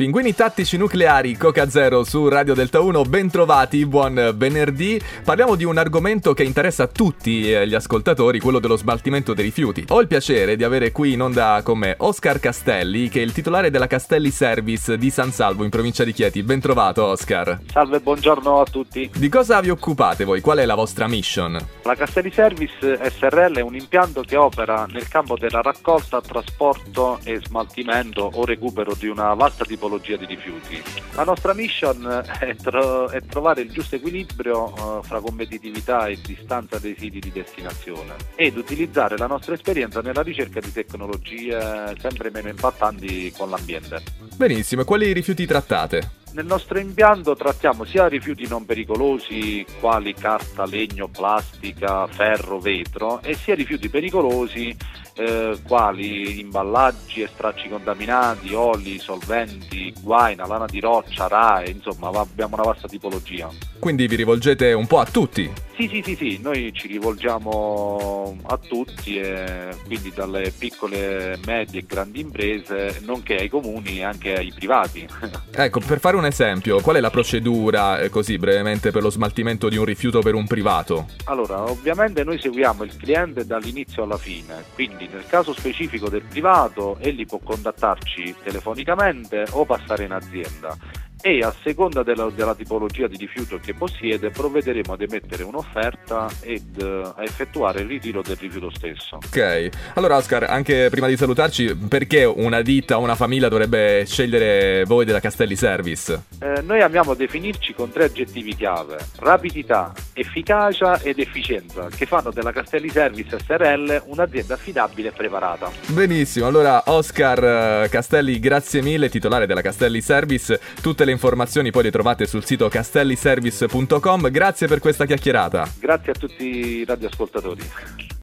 Pinguini tattici nucleari Coca Zero su Radio Delta 1, bentrovati, buon venerdì. Parliamo di un argomento che interessa a tutti eh, gli ascoltatori, quello dello smaltimento dei rifiuti. Ho il piacere di avere qui in onda con me Oscar Castelli, che è il titolare della Castelli Service di San Salvo in provincia di Chieti. Bentrovato Oscar. Salve, buongiorno a tutti. Di cosa vi occupate voi? Qual è la vostra mission? La Castelli Service SRL è un impianto che opera nel campo della raccolta, trasporto e smaltimento o recupero di una vasta tipologia tipologia di rifiuti. La nostra mission è, tro- è trovare il giusto equilibrio uh, fra competitività e distanza dei siti di destinazione ed utilizzare la nostra esperienza nella ricerca di tecnologie sempre meno impattanti con l'ambiente. Benissimo, e quali rifiuti trattate? Nel nostro impianto trattiamo sia rifiuti non pericolosi quali carta, legno, plastica, ferro, vetro e sia rifiuti pericolosi eh, quali imballaggi e stracci contaminati, oli, solventi, guaina, lana di roccia, rae, insomma abbiamo una vasta tipologia. Quindi vi rivolgete un po' a tutti? Sì, sì, sì, sì, noi ci rivolgiamo a tutti, e quindi dalle piccole, medie e grandi imprese, nonché ai comuni e anche ai privati. ecco, per fare un esempio, qual è la procedura, eh, così brevemente, per lo smaltimento di un rifiuto per un privato? Allora, ovviamente noi seguiamo il cliente dall'inizio alla fine, quindi nel caso specifico del privato egli può contattarci telefonicamente o passare in azienda e a seconda della, della, tipologia di rifiuto che possiede provvederemo ad emettere un'offerta ed uh, a effettuare il ritiro del rifiuto stesso. Ok, allora Oscar, anche prima di salutarci, perché una ditta o una famiglia dovrebbe scegliere voi della Castelli Service? Eh, noi amiamo definirci con tre aggettivi chiave, rapidità, efficacia ed efficienza, che fanno della Castelli Service SRL un'azienda affidabile e preparata. Benissimo, allora Oscar eh, Castelli, grazie mille, titolare della Castelli Service, tutte le le informazioni poi le trovate sul sito castelliservice.com. Grazie per questa chiacchierata. Grazie a tutti i radioascoltatori.